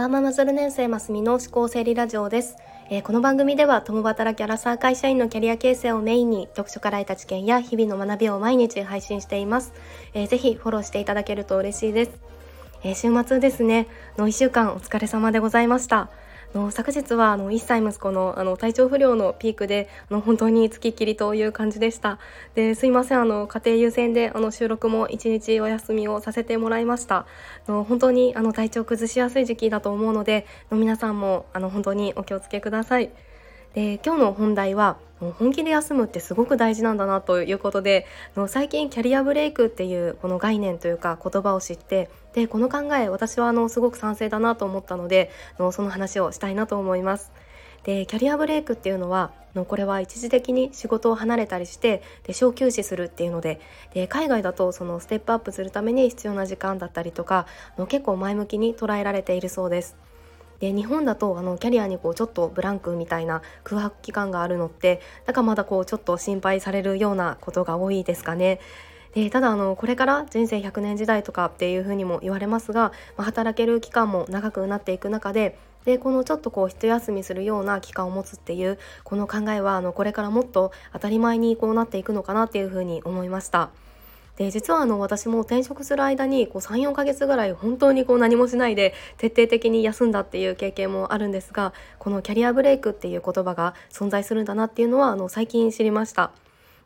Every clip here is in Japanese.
ワーママゾル年生ますみの思考整理ラジオです、えー、この番組では共働きアラサー会社員のキャリア形成をメインに読書から得た知見や日々の学びを毎日配信しています、えー、ぜひフォローしていただけると嬉しいです、えー、週末ですね。の1週間お疲れ様でございました。の昨日はあの1歳息子のあの体調不良のピークであの本当につきっきりという感じでした。ですいませんあの家庭優先であの収録も一日お休みをさせてもらいました。の本当にあの体調崩しやすい時期だと思うのでの皆さんもあの本当にお気をつけください。で今日の本題は本気で休むってすごく大事なんだなということで最近キャリアブレイクっていうこの概念というか言葉を知ってでこの考え私はあのすごく賛成だなと思ったのでその話をしたいなと思います。でキャリアブレイクっていうのはこれは一時的に仕事を離れたりしてで小休止するっていうのでで海外だとそのステップアップするために必要な時間だったりとか結構前向きに捉えられているそうです。で日本だとあのキャリアにこうちょっとブランクみたいな空白期間があるのってだからまだこうちょっと心配されるようなことが多いですかね。でただあのこれから人生100年時代とかっていうふうにも言われますが、まあ、働ける期間も長くなっていく中ででこのちょっとこう一休みするような期間を持つっていうこの考えはあのこれからもっと当たり前にこうなっていくのかなっていうふうに思いました。で実はあの私も転職する間に34ヶ月ぐらい本当にこう何もしないで徹底的に休んだっていう経験もあるんですがこのキャリアブレイクっていう言葉が存在するんだなっていうのはあの最近知りました。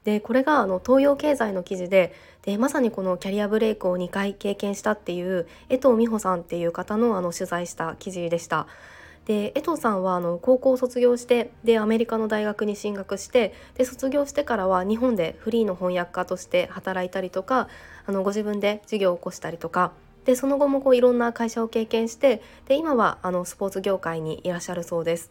でこれがあの東洋経済の記事ででまさにこのキャリアブレイクを2回経験したっていう江藤美穂さんっていう方のあの取材した記事でした。で江藤さんはあの高校を卒業してでアメリカの大学に進学してで卒業してからは日本でフリーの翻訳家として働いたりとかあのご自分で事業を起こしたりとかでその後もこういろんな会社を経験してで今はあのスポーツ業界にいらっしゃるそうです。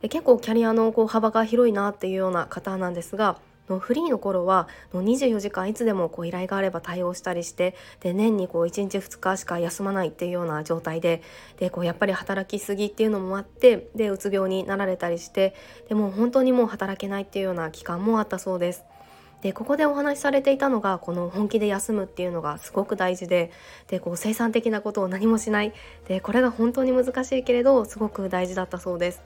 で結構キャリアのこう幅が広いなっていうような方なんですがのフリーの頃はの24時間いつでもこう依頼があれば対応したりしてで年にこう1日2日しか休まないっていうような状態ででこうやっぱり働きすぎっていうのもあってでうつ病になられたりしてでも本当にもう働けないっていうような期間もあったそうです。でここでお話しされていたのがこの本気で休むっていうのがすごく大事ででこう生産的なことを何もしないでこれが本当に難しいけれどすごく大事だったそうです。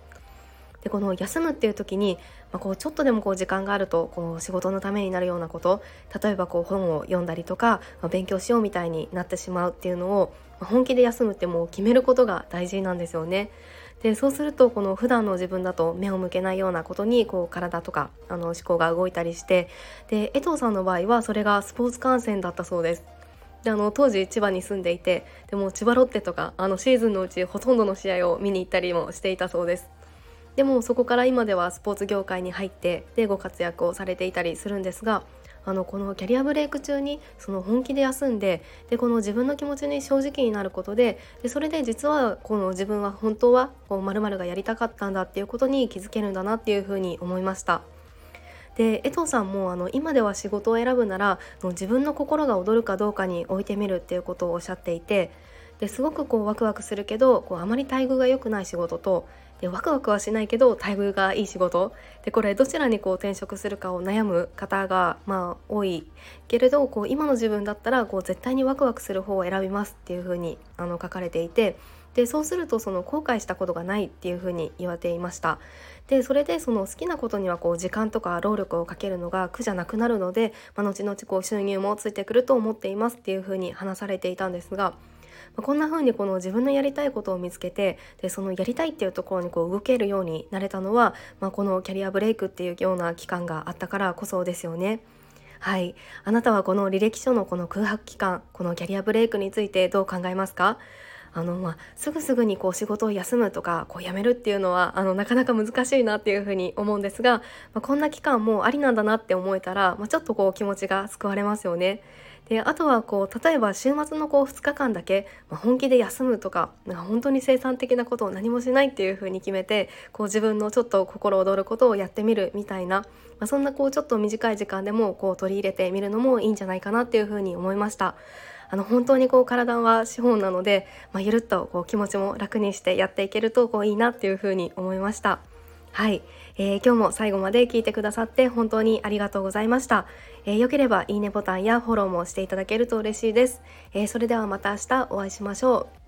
でこの休むっていう時に、まあ、こうちょっとでもこう時間があるとこう仕事のためになるようなこと例えばこう本を読んだりとか、まあ、勉強しようみたいになってしまうっていうのを、まあ、本気で休むってもう決めることが大事なんですよね。でそうするとこの普段の自分だと目を向けないようなことにこう体とかあの思考が動いたりしてで江藤さんの場合はそれがスポーツ観戦だったそうです。であの当時千葉に住んでいてでも千葉ロッテとかあのシーズンのうちほとんどの試合を見に行ったりもしていたそうです。でもそこから今ではスポーツ業界に入ってでご活躍をされていたりするんですがあのこのキャリアブレイク中にその本気で休んででこの自分の気持ちに正直になることででそれで実はこの自分は本当はこう〇〇がやりたかったんだっていうことに気づけるんだなっていうふうに思いました。で江藤さんもあの今では仕事を選ぶなら自分の心が躍るかどうかに置いてみるっていうことをおっしゃっていてですごくこうワクワクするけどこうあまり待遇が良くない仕事とでワクワクはしないけど待遇がいい仕事。でこれどちらにこう転職するかを悩む方がまあ多いけれどこう今の自分だったらこう絶対にワクワクする方を選びますっていうふうにあの書かれていてでそうするとその後悔したことがないっていうふうに言われていました。でそれでその好きなことにはこう時間とか労力をかけるのが苦じゃなくなるので、まあ、後々こう収入もついてくると思っていますっていうふうに話されていたんですがまあ、こんな風にこの自分のやりたいことを見つけてでそのやりたいっていうところにこう動けるようになれたのは、まあ、このキャリアブレイクっていうような期間があったからこそですよね。はい、あなたはこの履歴書のこの空白期間このキャリアブレイクについてどう考えますか？あのまあ、すぐすぐにこう仕事を休むとかこう辞めるっていうのはあのなかなか難しいなっていうふうに思うんですが、まあ、こんな期間もありなんだなって思えたら、まあ、ちょっとこう気持ちが救われますよね。であとはこう例えば週末のこう2日間だけ、ま、本気で休むとかなんか本当に生産的なことを何もしないっていうふうに決めてこう自分のちょっと心躍ることをやってみるみたいな、まあ、そんなこうちょっと短い時間でもこう取り入れてみるのもいいんじゃないかなっていうふうに思いました。あの本当にこう体は資本なので、まあ、ゆるっとこう気持ちも楽にしてやっていけるとこういいなっていうふうに思いました。はい、えー、今日も最後まで聞いてくださって本当にありがとうございました。えー、よければいいねボタンやフォローもしていただけると嬉しいです。えー、それではまた明日お会いしましょう。